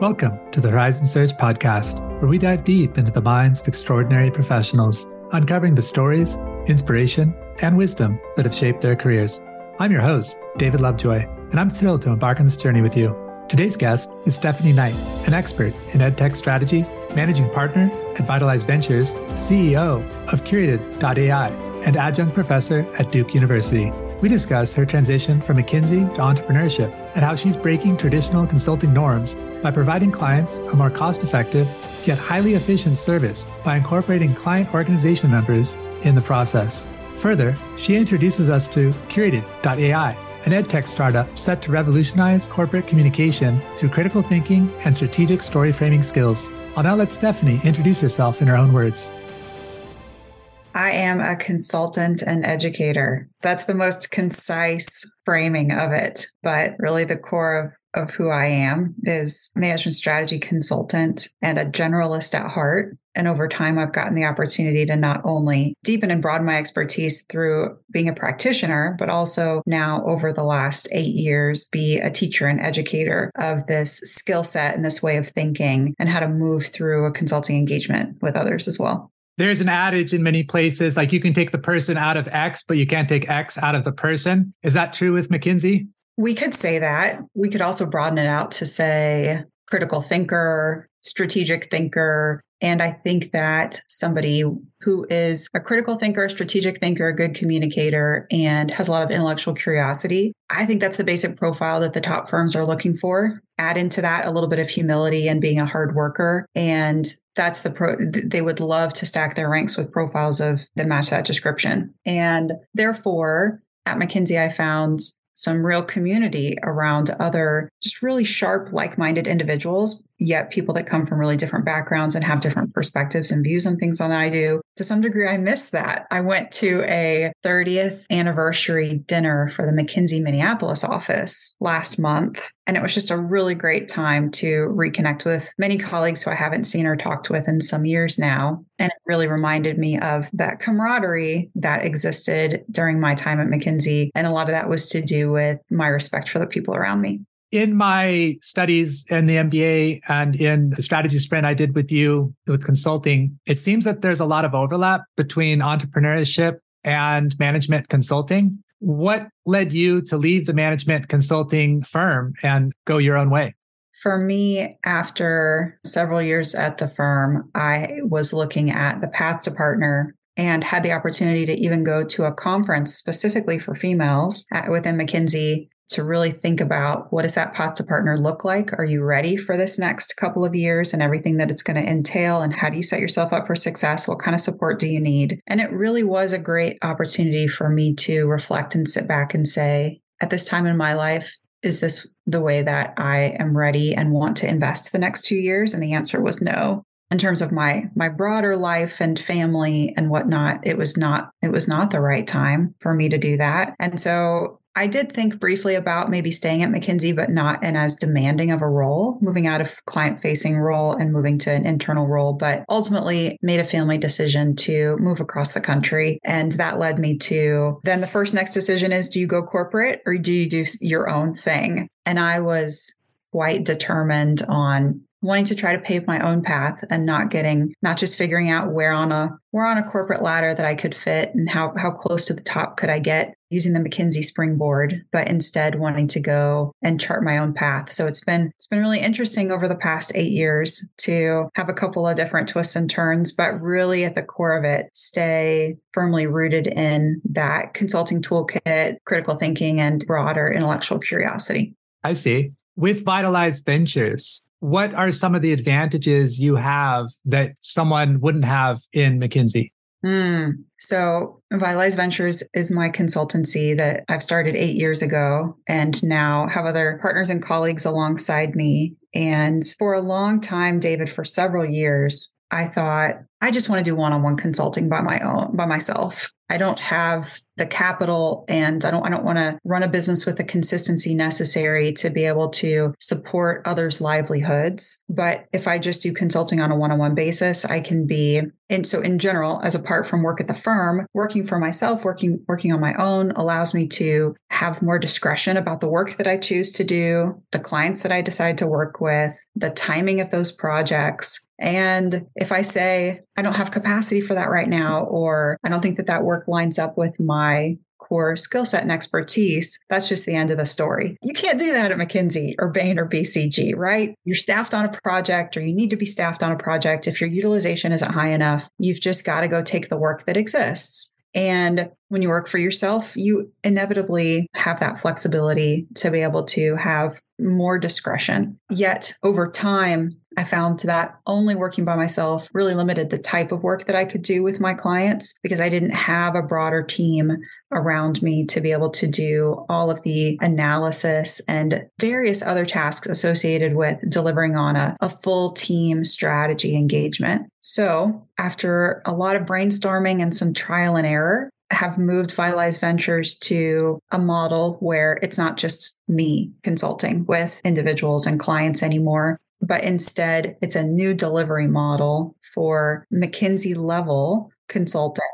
Welcome to the Horizon Search podcast, where we dive deep into the minds of extraordinary professionals, uncovering the stories, inspiration, and wisdom that have shaped their careers. I'm your host, David Lovejoy, and I'm thrilled to embark on this journey with you. Today's guest is Stephanie Knight, an expert in EdTech strategy, managing partner at Vitalise Ventures, CEO of Kurated.ai, and adjunct professor at Duke University. We discuss her transition from McKinsey to entrepreneurship and how she's breaking traditional consulting norms by providing clients a more cost effective, yet highly efficient service by incorporating client organization members in the process. Further, she introduces us to Kurated.ai, an edtech startup set to revolutionize corporate communication through critical thinking and strategic story framing skills. I'll now let Stephanie introduce herself in her own words. I am a consultant and educator. That's the most concise framing of it. But really, the core of, of who I am is management strategy consultant and a generalist at heart. And over time, I've gotten the opportunity to not only deepen and broaden my expertise through being a practitioner, but also now over the last eight years, be a teacher and educator of this skill set and this way of thinking and how to move through a consulting engagement with others as well there's an adage in many places like you can take the person out of X, but you can't take X out of the person. Is that true with McKinsey? We could say that. We could also broaden it out to say critical thinker, strategic thinker. And I think that somebody who is a critical thinker, strategic thinker, a good communicator, and has a lot of intellectual curiosity, I think that's the basic profile that the top firms are looking for. Add into that a little bit of humility and being a hard worker. And that's the pro, they would love to stack their ranks with profiles of that match that description. And therefore, at McKinsey, I found some real community around other just really sharp, like minded individuals, yet people that come from really different backgrounds and have different perspectives and views on things than I do. To some degree, I miss that. I went to a 30th anniversary dinner for the McKinsey Minneapolis office last month. And it was just a really great time to reconnect with many colleagues who I haven't seen or talked with in some years now. And it really reminded me of that camaraderie that existed during my time at McKinsey. And a lot of that was to do with my respect for the people around me in my studies in the MBA and in the strategy sprint I did with you with consulting, it seems that there's a lot of overlap between entrepreneurship and management consulting. What led you to leave the management consulting firm and go your own way? For me, after several years at the firm, I was looking at the path to partner and had the opportunity to even go to a conference specifically for females at, within McKinsey to really think about what does that path to partner look like? Are you ready for this next couple of years and everything that it's going to entail? And how do you set yourself up for success? What kind of support do you need? And it really was a great opportunity for me to reflect and sit back and say, at this time in my life, is this the way that I am ready and want to invest the next two years? And the answer was no in terms of my my broader life and family and whatnot it was not it was not the right time for me to do that and so I did think briefly about maybe staying at McKinsey, but not in as demanding of a role, moving out of client facing role and moving to an internal role, but ultimately made a family decision to move across the country. And that led me to then the first next decision is do you go corporate or do you do your own thing? And I was quite determined on wanting to try to pave my own path and not getting not just figuring out where on a where on a corporate ladder that I could fit and how how close to the top could I get using the McKinsey springboard but instead wanting to go and chart my own path. So it's been it's been really interesting over the past 8 years to have a couple of different twists and turns but really at the core of it stay firmly rooted in that consulting toolkit critical thinking and broader intellectual curiosity. I see. With Vitalise Ventures what are some of the advantages you have that someone wouldn't have in McKinsey? Mm. So, Vitalise Ventures is my consultancy that I've started eight years ago and now have other partners and colleagues alongside me. And for a long time, David, for several years, I thought, I just want to do one on one consulting by my own, by myself. I don't have the capital and I don't I don't want to run a business with the consistency necessary to be able to support others' livelihoods. But if I just do consulting on a one-on-one basis, I can be and so in general, as apart from work at the firm, working for myself, working working on my own allows me to have more discretion about the work that I choose to do, the clients that I decide to work with, the timing of those projects, and if I say, I don't have capacity for that right now, or I don't think that that work lines up with my core skill set and expertise, that's just the end of the story. You can't do that at McKinsey or Bain or BCG, right? You're staffed on a project or you need to be staffed on a project. If your utilization isn't high enough, you've just got to go take the work that exists. And when you work for yourself, you inevitably have that flexibility to be able to have more discretion. Yet over time, I found that only working by myself really limited the type of work that I could do with my clients because I didn't have a broader team around me to be able to do all of the analysis and various other tasks associated with delivering on a, a full team strategy engagement. So, after a lot of brainstorming and some trial and error, have moved Vitalise Ventures to a model where it's not just me consulting with individuals and clients anymore, but instead it's a new delivery model for McKinsey level consulting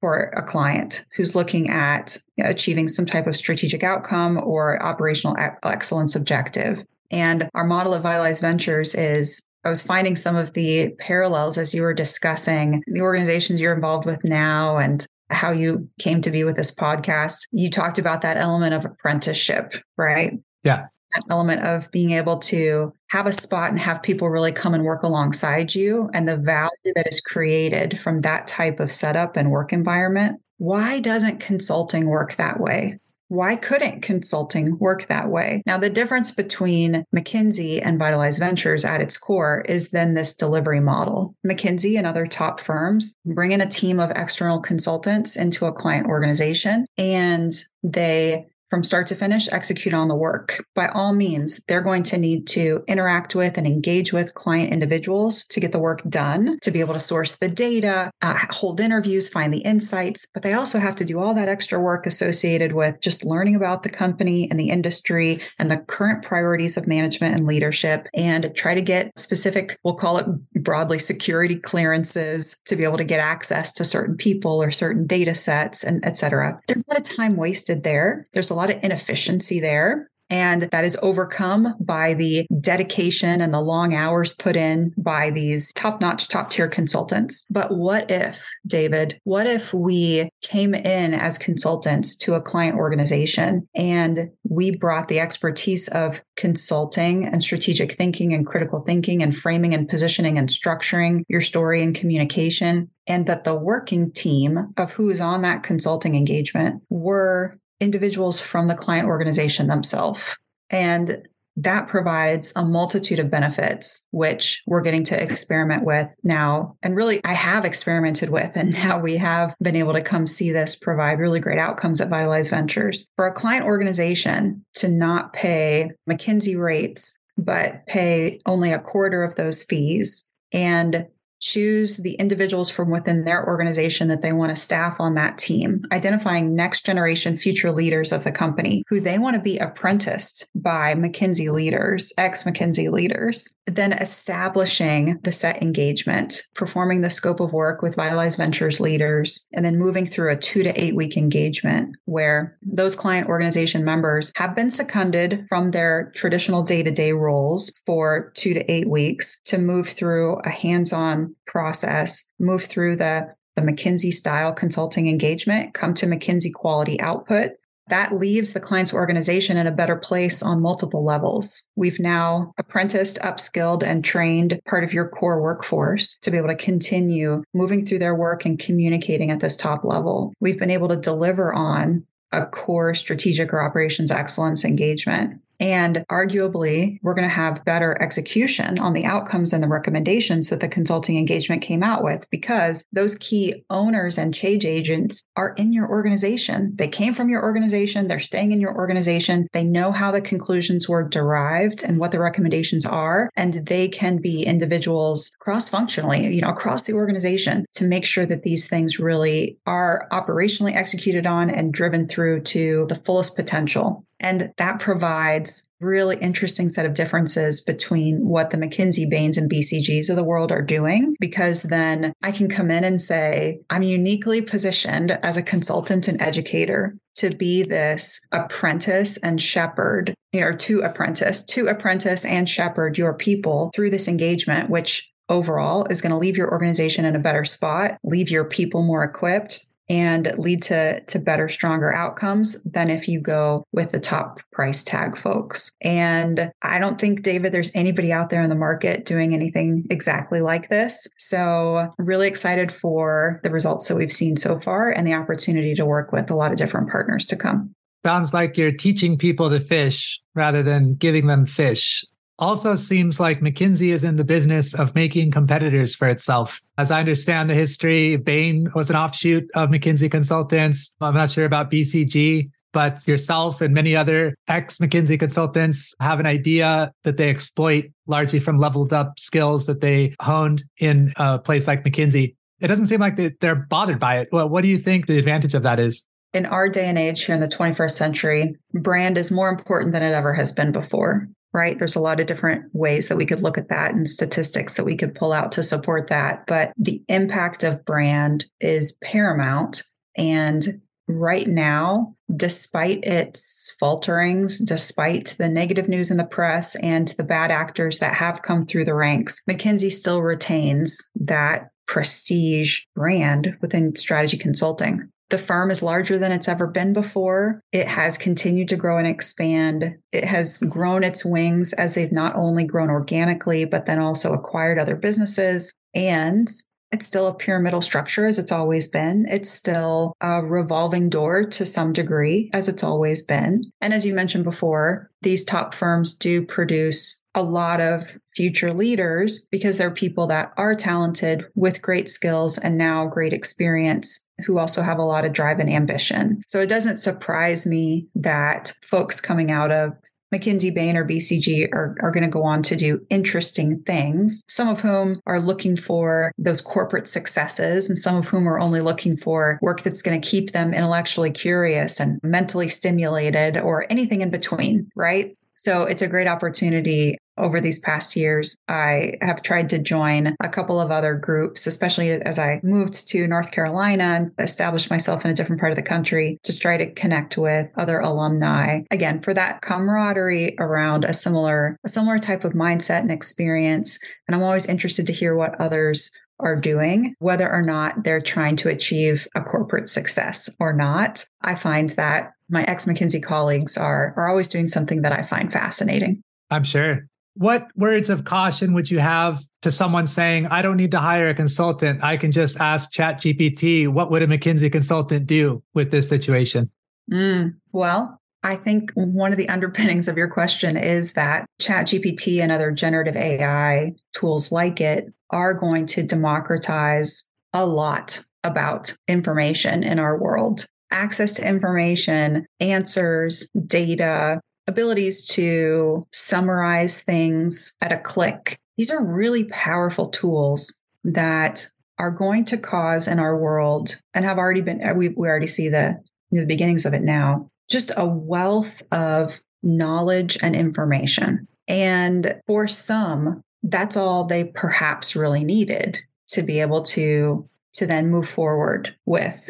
for a client who's looking at achieving some type of strategic outcome or operational excellence objective. And our model of Vitalise Ventures is I was finding some of the parallels as you were discussing the organizations you're involved with now and how you came to be with this podcast. You talked about that element of apprenticeship, right? Yeah that element of being able to have a spot and have people really come and work alongside you and the value that is created from that type of setup and work environment. Why doesn't consulting work that way? Why couldn't consulting work that way? Now, the difference between McKinsey and Vitalise Ventures at its core is then this delivery model. McKinsey and other top firms bring in a team of external consultants into a client organization and they from start to finish, execute on the work. By all means, they're going to need to interact with and engage with client individuals to get the work done, to be able to source the data, uh, hold interviews, find the insights. But they also have to do all that extra work associated with just learning about the company and the industry and the current priorities of management and leadership and try to get specific, we'll call it broadly security clearances to be able to get access to certain people or certain data sets and et cetera. There's a lot of time wasted there. There's a lot of inefficiency there. And that is overcome by the dedication and the long hours put in by these top notch, top tier consultants. But what if, David, what if we came in as consultants to a client organization and we brought the expertise of consulting and strategic thinking and critical thinking and framing and positioning and structuring your story and communication? And that the working team of who is on that consulting engagement were individuals from the client organization themselves. And that provides a multitude of benefits, which we're getting to experiment with now. And really, I have experimented with, and now we have been able to come see this provide really great outcomes at Vitalise Ventures. For a client organization to not pay McKinsey rates, but pay only a quarter of those fees and choose the individuals from within their organization that they want to staff on that team, identifying next generation future leaders of the company who they want to be apprenticed by McKinsey leaders, ex McKinsey leaders, then establishing the set engagement, performing the scope of work with Vitalise Ventures leaders, and then moving through a two to eight week engagement where those client organization members have been seconded from their traditional day to day roles for two to eight weeks to move through a hands on process, move through the, the McKinsey style consulting engagement, come to McKinsey quality output. That leaves the client's organization in a better place on multiple levels. We've now apprenticed, upskilled, and trained part of your core workforce to be able to continue moving through their work and communicating at this top level. We've been able to deliver on a core strategic or operations excellence engagement. And arguably, we're going to have better execution on the outcomes and the recommendations that the consulting engagement came out with because those key owners and change agents are in your organization. They came from your organization, they're staying in your organization, they know how the conclusions were derived and what the recommendations are, and they can be individuals cross functionally, you know, across the organization to make sure that these things really are operationally executed on and driven through to the fullest potential. And that provides really interesting set of differences between what the McKinsey, Bains, and BCGs of the world are doing, because then I can come in and say, I'm uniquely positioned as a consultant and educator to be this apprentice and shepherd, you know, to apprentice, to apprentice and shepherd your people through this engagement, which overall is going to leave your organization in a better spot, leave your people more equipped, and lead to, to better, stronger outcomes than if you go with the top price tag folks. And I don't think, David, there's anybody out there in the market doing anything exactly like this. So, really excited for the results that we've seen so far and the opportunity to work with a lot of different partners to come. Sounds like you're teaching people to fish rather than giving them fish. Also, seems like McKinsey is in the business of making competitors for itself. As I understand the history, Bain was an offshoot of McKinsey Consultants. I'm not sure about BCG, but yourself and many other ex McKinsey consultants have an idea that they exploit largely from leveled up skills that they honed in a place like McKinsey. It doesn't seem like they're bothered by it. Well, what do you think the advantage of that is? In our day and age here in the 21st century, brand is more important than it ever has been before right? There's a lot of different ways that we could look at that and statistics that we could pull out to support that. But the impact of brand is paramount. And right now, despite its falterings, despite the negative news in the press and the bad actors that have come through the ranks, McKinsey still retains that prestige brand within strategy consulting. The firm is larger than it's ever been before. It has continued to grow and expand. It has grown its wings as they've not only grown organically, but then also acquired other businesses. And it's still a pyramidal structure as it's always been. It's still a revolving door to some degree as it's always been. And as you mentioned before, these top firms do produce a lot of future leaders because they're people that are talented with great skills and now great experience who also have a lot of drive and ambition. So it doesn't surprise me that folks coming out of McKinsey, Bain, or BCG are, are going to go on to do interesting things, some of whom are looking for those corporate successes, and some of whom are only looking for work that's going to keep them intellectually curious and mentally stimulated or anything in between, right? So it's a great opportunity over these past years. I have tried to join a couple of other groups, especially as I moved to North Carolina and established myself in a different part of the country to try to connect with other alumni. Again, for that camaraderie around a similar a similar type of mindset and experience. And I'm always interested to hear what others are doing, whether or not they're trying to achieve a corporate success or not. I find that my ex McKinsey colleagues are, are always doing something that I find fascinating. I'm sure. What words of caution would you have to someone saying, I don't need to hire a consultant? I can just ask ChatGPT, what would a McKinsey consultant do with this situation? Mm, well, I think one of the underpinnings of your question is that ChatGPT and other generative AI tools like it are going to democratize a lot about information in our world access to information, answers, data, abilities to summarize things at a click. These are really powerful tools that are going to cause in our world and have already been, we, we already see the, the beginnings of it now, just a wealth of knowledge and information. And for some, that's all they perhaps really needed to be able to to then move forward with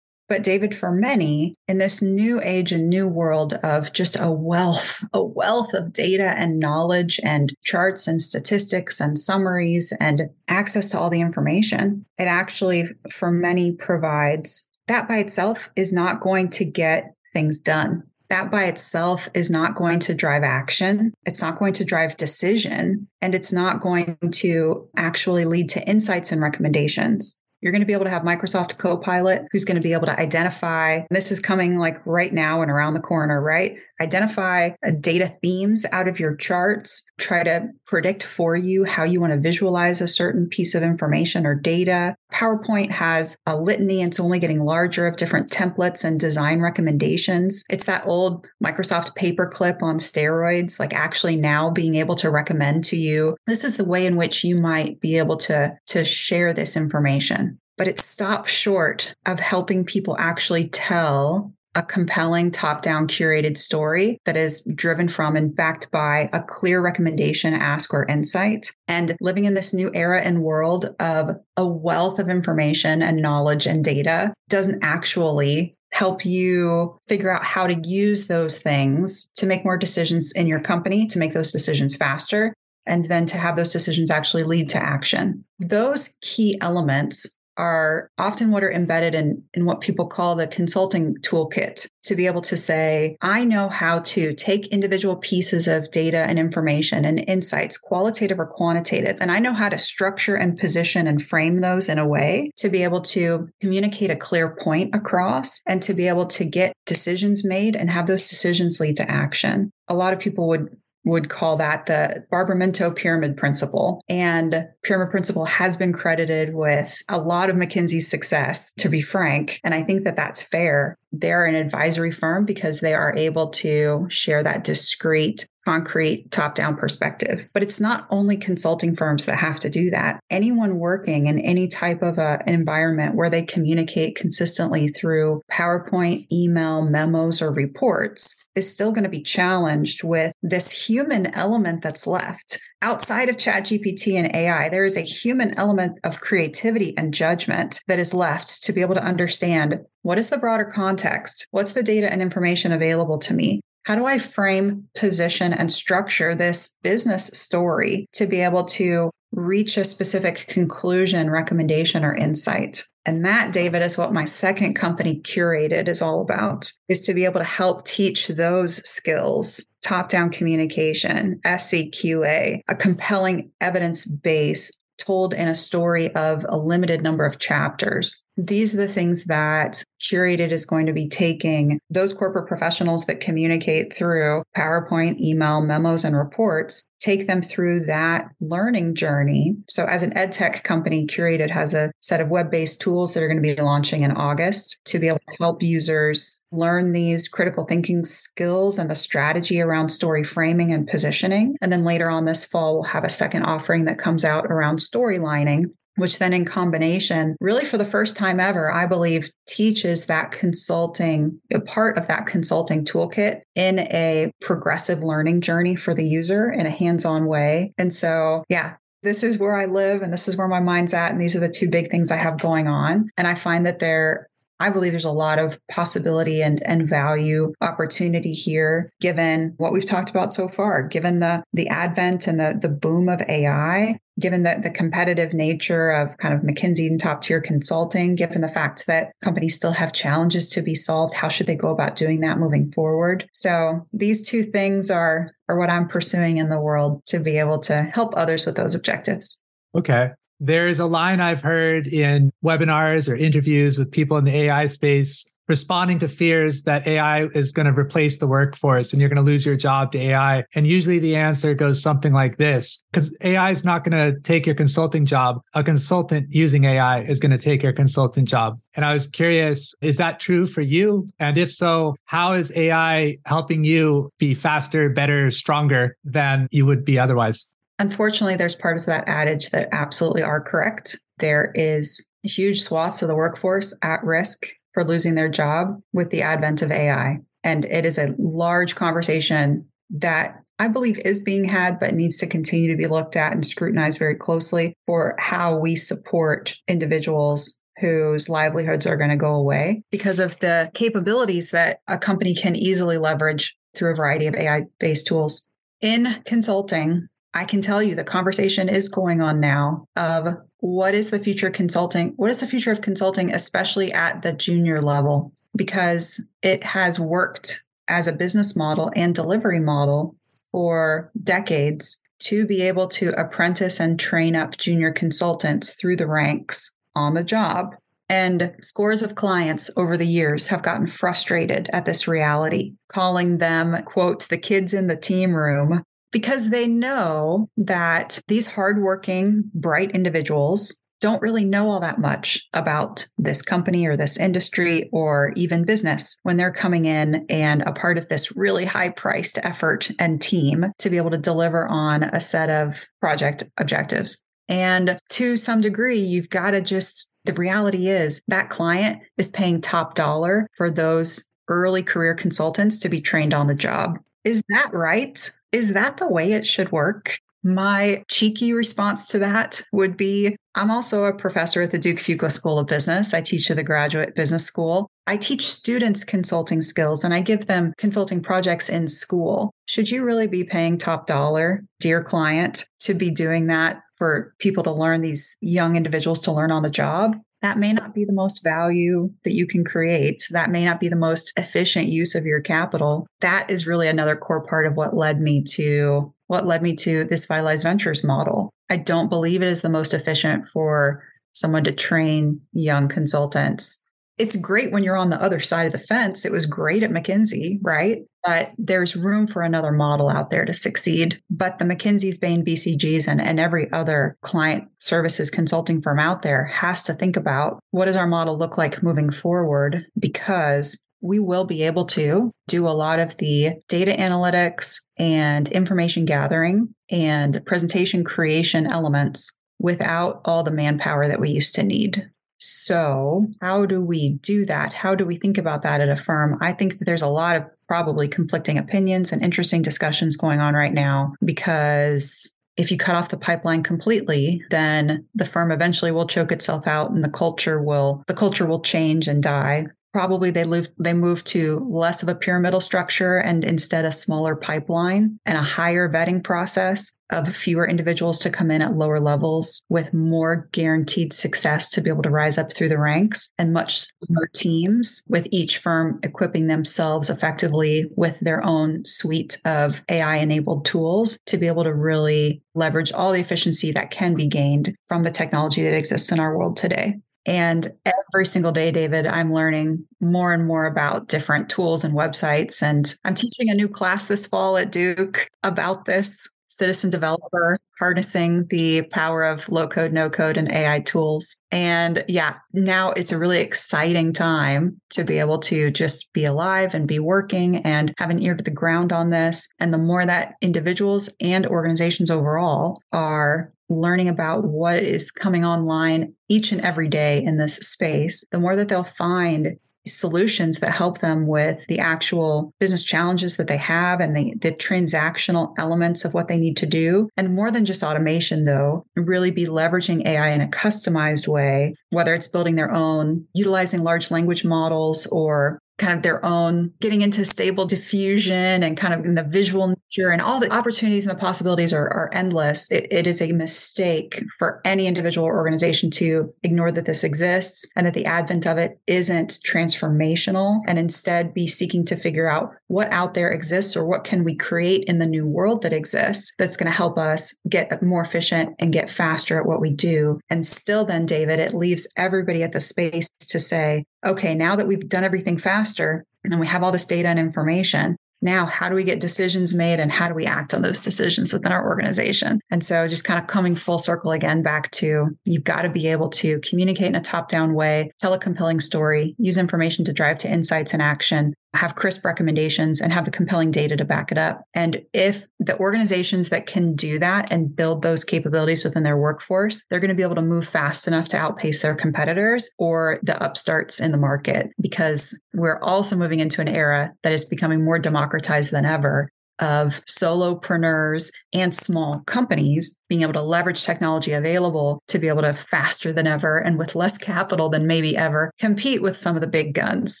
but David, for many in this new age and new world of just a wealth, a wealth of data and knowledge and charts and statistics and summaries and access to all the information, it actually, for many, provides that by itself is not going to get things done. That by itself is not going to drive action. It's not going to drive decision. And it's not going to actually lead to insights and recommendations. You're going to be able to have Microsoft Copilot who's going to be able to identify this is coming like right now and around the corner, right? Identify uh, data themes out of your charts, try to predict for you how you want to visualize a certain piece of information or data. PowerPoint has a litany, and it's only getting larger of different templates and design recommendations. It's that old Microsoft paperclip on steroids, like actually now being able to recommend to you this is the way in which you might be able to, to share this information but it stops short of helping people actually tell a compelling top down curated story that is driven from and backed by a clear recommendation, ask, or insight. And living in this new era and world of a wealth of information and knowledge and data doesn't actually help you figure out how to use those things to make more decisions in your company, to make those decisions faster, and then to have those decisions actually lead to action. Those key elements are often what are embedded in, in what people call the consulting toolkit to be able to say, I know how to take individual pieces of data and information and insights, qualitative or quantitative, and I know how to structure and position and frame those in a way to be able to communicate a clear point across and to be able to get decisions made and have those decisions lead to action. A lot of people would would call that the Barbara Minto pyramid principle. And pyramid principle has been credited with a lot of McKinsey's success, to be frank. And I think that that's fair. They're an advisory firm because they are able to share that discrete concrete top down perspective. But it's not only consulting firms that have to do that. Anyone working in any type of a, an environment where they communicate consistently through PowerPoint, email, memos, or reports is still going to be challenged with this human element that's left. Outside of ChatGPT and AI, there is a human element of creativity and judgment that is left to be able to understand what is the broader context? What's the data and information available to me? How do I frame, position, and structure this business story to be able to reach a specific conclusion, recommendation, or insight? And that, David, is what my second company Kurated is all about, is to be able to help teach those skills, top-down communication, SCQA, a compelling evidence base told in a story of a limited number of chapters. These are the things that Kurated is going to be taking those corporate professionals that communicate through PowerPoint, email, memos, and reports, take them through that learning journey. So, as an ed tech company, Kurated has a set of web based tools that are going to be launching in August to be able to help users learn these critical thinking skills and the strategy around story framing and positioning. And then later on this fall, we'll have a second offering that comes out around storylining which then in combination, really for the first time ever, I believe teaches that consulting, a part of that consulting toolkit in a progressive learning journey for the user in a hands on way. And so, yeah, this is where I live and this is where my mind's at. And these are the two big things I have going on. And I find that they're I believe there's a lot of possibility and, and value opportunity here, given what we've talked about so far, given the the advent and the the boom of AI, given the, the competitive nature of kind of McKinsey and top tier consulting, given the fact that companies still have challenges to be solved, how should they go about doing that moving forward? So these two things are are what I'm pursuing in the world to be able to help others with those objectives. Okay. There's a line I've heard in webinars or interviews with people in the AI space responding to fears that AI is going to replace the workforce and you're going to lose your job to AI. And usually the answer goes something like this because AI is not going to take your consulting job. A consultant using AI is going to take your consultant job. And I was curious, is that true for you? And if so, how is AI helping you be faster, better, stronger than you would be otherwise? Unfortunately, there's parts of that adage that absolutely are correct. There is huge swaths of the workforce at risk for losing their job with the advent of AI. And it is a large conversation that I believe is being had, but needs to continue to be looked at and scrutinized very closely for how we support individuals whose livelihoods are going to go away because of the capabilities that a company can easily leverage through a variety of AI based tools. In consulting, I can tell you the conversation is going on now of what is the future consulting? What is the future of consulting, especially at the junior level? Because it has worked as a business model and delivery model for decades to be able to apprentice and train up junior consultants through the ranks on the job And scores of clients over the years have gotten frustrated at this reality, calling them, quote, the kids in the team room, because they know that these hardworking, bright individuals don't really know all that much about this company or this industry or even business when they're coming in and a part of this really high priced effort and team to be able to deliver on a set of project objectives. And to some degree, you've got to just, the reality is that client is paying top dollar for those early career consultants to be trained on the job. Is that right? Is that the way it should work? My cheeky response to that would be I'm also a professor at the Duke Fuqua School of Business. I teach at the Graduate Business School. I teach students consulting skills and I give them consulting projects in school. Should you really be paying top dollar, dear client, to be doing that for people to learn these young individuals to learn on the job? That may not be the most value that you can create. That may not be the most efficient use of your capital. That is really another core part of what led me to what led me to this Vitalised Ventures model. I don't believe it is the most efficient for someone to train young consultants. It's great when you're on the other side of the fence. It was great at McKinsey, right? But there's room for another model out there to succeed. But the McKinsey's, Bain, BCGs, and, and every other client services consulting firm out there has to think about what does our model look like moving forward? Because we will be able to do a lot of the data analytics and information gathering and presentation creation elements without all the manpower that we used to need. So, how do we do that? How do we think about that at a firm? I think that there's a lot of probably conflicting opinions and interesting discussions going on right now because if you cut off the pipeline completely then the firm eventually will choke itself out and the culture will the culture will change and die probably they move they move to less of a pyramidal structure and instead a smaller pipeline and a higher vetting process of fewer individuals to come in at lower levels with more guaranteed success to be able to rise up through the ranks and much smaller teams with each firm equipping themselves effectively with their own suite of AI enabled tools to be able to really leverage all the efficiency that can be gained from the technology that exists in our world today. And every single day, David, I'm learning more and more about different tools and websites. And I'm teaching a new class this fall at Duke about this citizen developer harnessing the power of low code, no code, and AI tools. And yeah, now it's a really exciting time to be able to just be alive and be working and have an ear to the ground on this. And the more that individuals and organizations overall are learning about what is coming online each and every day in this space, the more that they'll find solutions that help them with the actual business challenges that they have and the, the transactional elements of what they need to do. And more than just automation, though, really be leveraging AI in a customized way, whether it's building their own, utilizing large language models or kind of their own getting into stable diffusion and kind of in the visual nature and all the opportunities and the possibilities are, are endless. It, it is a mistake for any individual or organization to ignore that this exists and that the advent of it isn't transformational and instead be seeking to figure out what out there exists or what can we create in the new world that exists that's going to help us get more efficient and get faster at what we do. And still then, David, it leaves everybody at the space to say, okay, now that we've done everything faster and we have all this data and information, now how do we get decisions made and how do we act on those decisions within our organization? And so just kind of coming full circle again back to you've got to be able to communicate in a top down way tell a compelling story use information to drive to insights and action have crisp recommendations and have the compelling data to back it up. And if the organizations that can do that and build those capabilities within their workforce, they're going to be able to move fast enough to outpace their competitors or the upstarts in the market because we're also moving into an era that is becoming more democratized than ever of solopreneurs and small companies being able to leverage technology available to be able to faster than ever and with less capital than maybe ever compete with some of the big guns.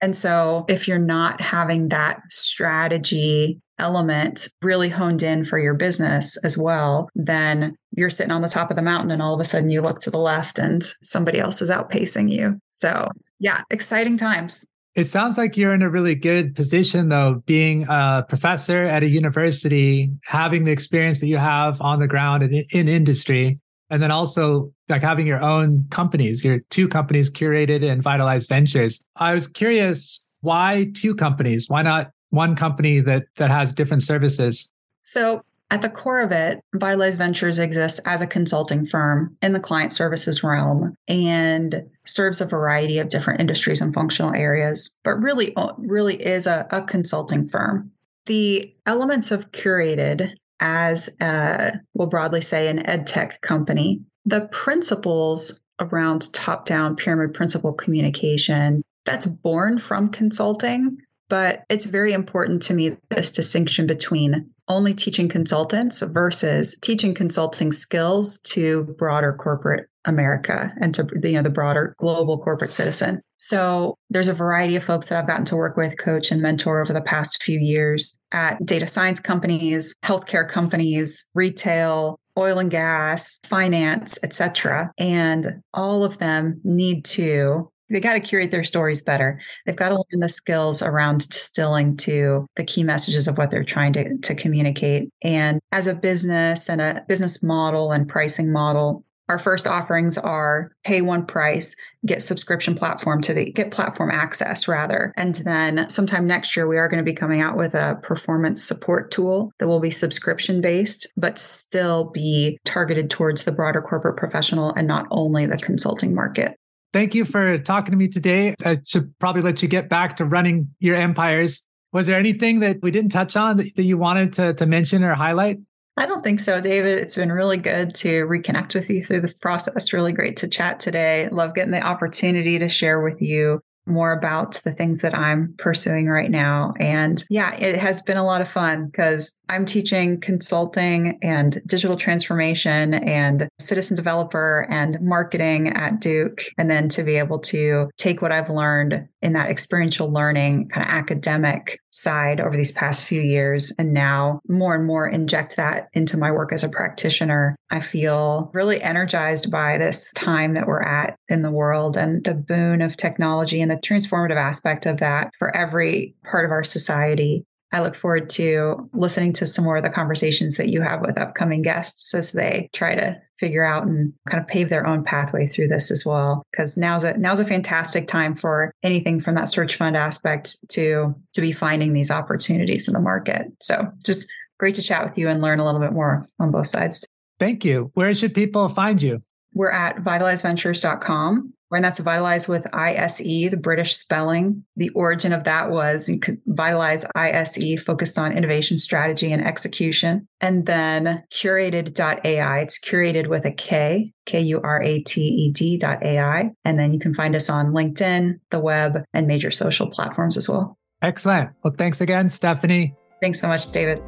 And so if you're not having that strategy element really honed in for your business as well, then you're sitting on the top of the mountain and all of a sudden you look to the left and somebody else is outpacing you. So, yeah, exciting times. It sounds like you're in a really good position, though, being a professor at a university, having the experience that you have on the ground in, in industry. and then also like having your own companies, your two companies, Kurated and Vitalised Ventures. I was curious, why two companies? Why not one company that that has different services? So at the core of it, Vitalise Ventures exists as a consulting firm in the client services realm and serves a variety of different industries and functional areas, but really, uh, really is a, a consulting firm. The elements of Kurated as a, we'll broadly say an ed tech company, the principles around top down pyramid principle communication that's born from consulting but it's very important to me this distinction between only teaching consultants versus teaching consulting skills to broader corporate America and to you know the broader global corporate citizen. So there's a variety of folks that I've gotten to work with, coach and mentor over the past few years at data science companies, healthcare companies, retail, oil and gas, finance, etc. And all of them need to they got to curate their stories better. They've got to learn the skills around distilling to the key messages of what they're trying to, to communicate. And as a business and a business model and pricing model, our first offerings are pay one price, get subscription platform to the get platform access rather. And then sometime next year, we are going to be coming out with a performance support tool that will be subscription based, but still be targeted towards the broader corporate professional and not only the consulting market. Thank you for talking to me today. I should probably let you get back to running your empires. Was there anything that we didn't touch on that, that you wanted to, to mention or highlight? I don't think so, David. It's been really good to reconnect with you through this process. Really great to chat today. Love getting the opportunity to share with you more about the things that I'm pursuing right now. And yeah, it has been a lot of fun because I'm teaching consulting and digital transformation and citizen developer and marketing at Duke. And then to be able to take what I've learned in that experiential learning kind of academic side over these past few years and now more and more inject that into my work as a practitioner. I feel really energized by this time that we're at in the world and the boon of technology and the transformative aspect of that for every part of our society. I look forward to listening to some more of the conversations that you have with upcoming guests as they try to figure out and kind of pave their own pathway through this as well. Because now's a now's a fantastic time for anything from that search fund aspect to to be finding these opportunities in the market. So just great to chat with you and learn a little bit more on both sides. Thank you. Where should people find you? We're at vitaliseventures.com. And that's Vitalise with ISE, the British spelling. The origin of that was because Vitalise ISE focused on innovation strategy and execution. And then Kurated.ai, it's Kurated with a K, K U R A T E D dot AI. And then you can find us on LinkedIn, the web, and major social platforms as well. Excellent. Well, thanks again, Stephanie. Thanks so much, David.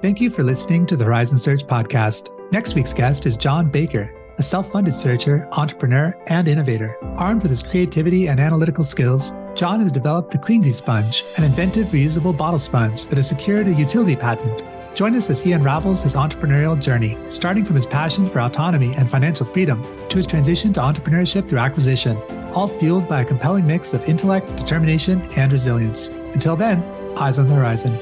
Thank you for listening to the Horizon Search podcast. Next week's guest is John Baker, a self funded searcher, entrepreneur, and innovator. Armed with his creativity and analytical skills, John has developed the Cleansy Sponge, an inventive reusable bottle sponge that has secured a utility patent. Join us as he unravels his entrepreneurial journey, starting from his passion for autonomy and financial freedom to his transition to entrepreneurship through acquisition, all fueled by a compelling mix of intellect, determination, and resilience. Until then, eyes on the horizon.